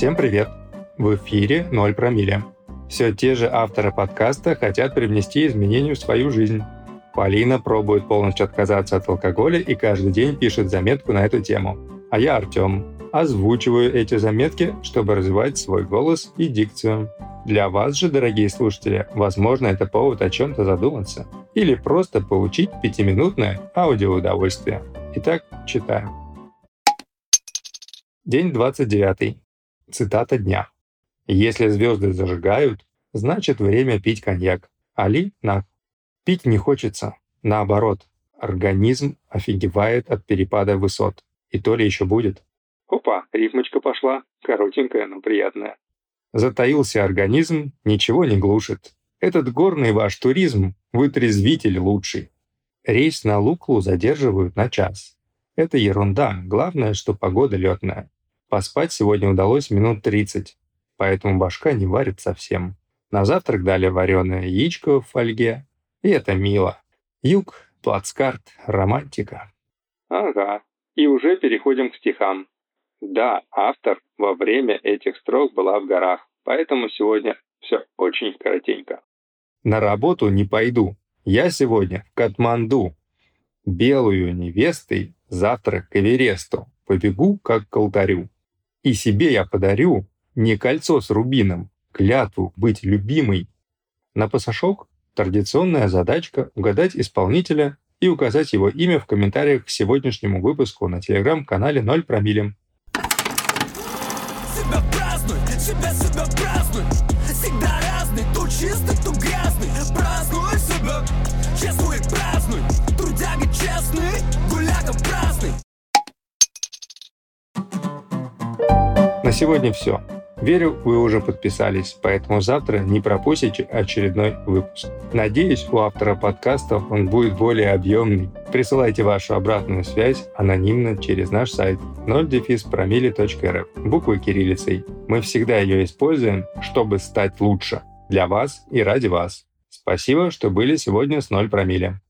Всем привет! В эфире «Ноль промилле». Все те же авторы подкаста хотят привнести изменения в свою жизнь. Полина пробует полностью отказаться от алкоголя и каждый день пишет заметку на эту тему. А я Артем. Озвучиваю эти заметки, чтобы развивать свой голос и дикцию. Для вас же, дорогие слушатели, возможно, это повод о чем-то задуматься или просто получить пятиминутное аудиоудовольствие. Итак, читаем. День 29. Цитата дня. «Если звезды зажигают, значит время пить коньяк. Али Нак. Пить не хочется. Наоборот, организм офигевает от перепада высот. И то ли еще будет. Опа, рифмочка пошла. Коротенькая, но приятная. Затаился организм, ничего не глушит. Этот горный ваш туризм – вытрезвитель лучший. Рейс на Луклу задерживают на час. Это ерунда, главное, что погода летная. Поспать сегодня удалось минут 30, поэтому башка не варит совсем. На завтрак дали вареное яичко в фольге, и это мило. Юг, плацкарт, романтика. Ага, и уже переходим к стихам. Да, автор во время этих строк была в горах, поэтому сегодня все очень коротенько. На работу не пойду. Я сегодня в Катманду. Белую невестой завтра к Эвересту. Побегу, как к алтарю. И себе я подарю не кольцо с рубином, клятву быть любимой. На пасашок традиционная задачка угадать исполнителя и указать его имя в комментариях к сегодняшнему выпуску на телеграм-канале 0 промиллем. Себя празднуй, себя, себя празднуй. Всегда разный, то чистый, На сегодня все. Верю, вы уже подписались, поэтому завтра не пропустите очередной выпуск. Надеюсь, у автора подкаста он будет более объемный. Присылайте вашу обратную связь анонимно через наш сайт 0 буквой кириллицей. Мы всегда ее используем, чтобы стать лучше. Для вас и ради вас. Спасибо, что были сегодня с 0 промилле.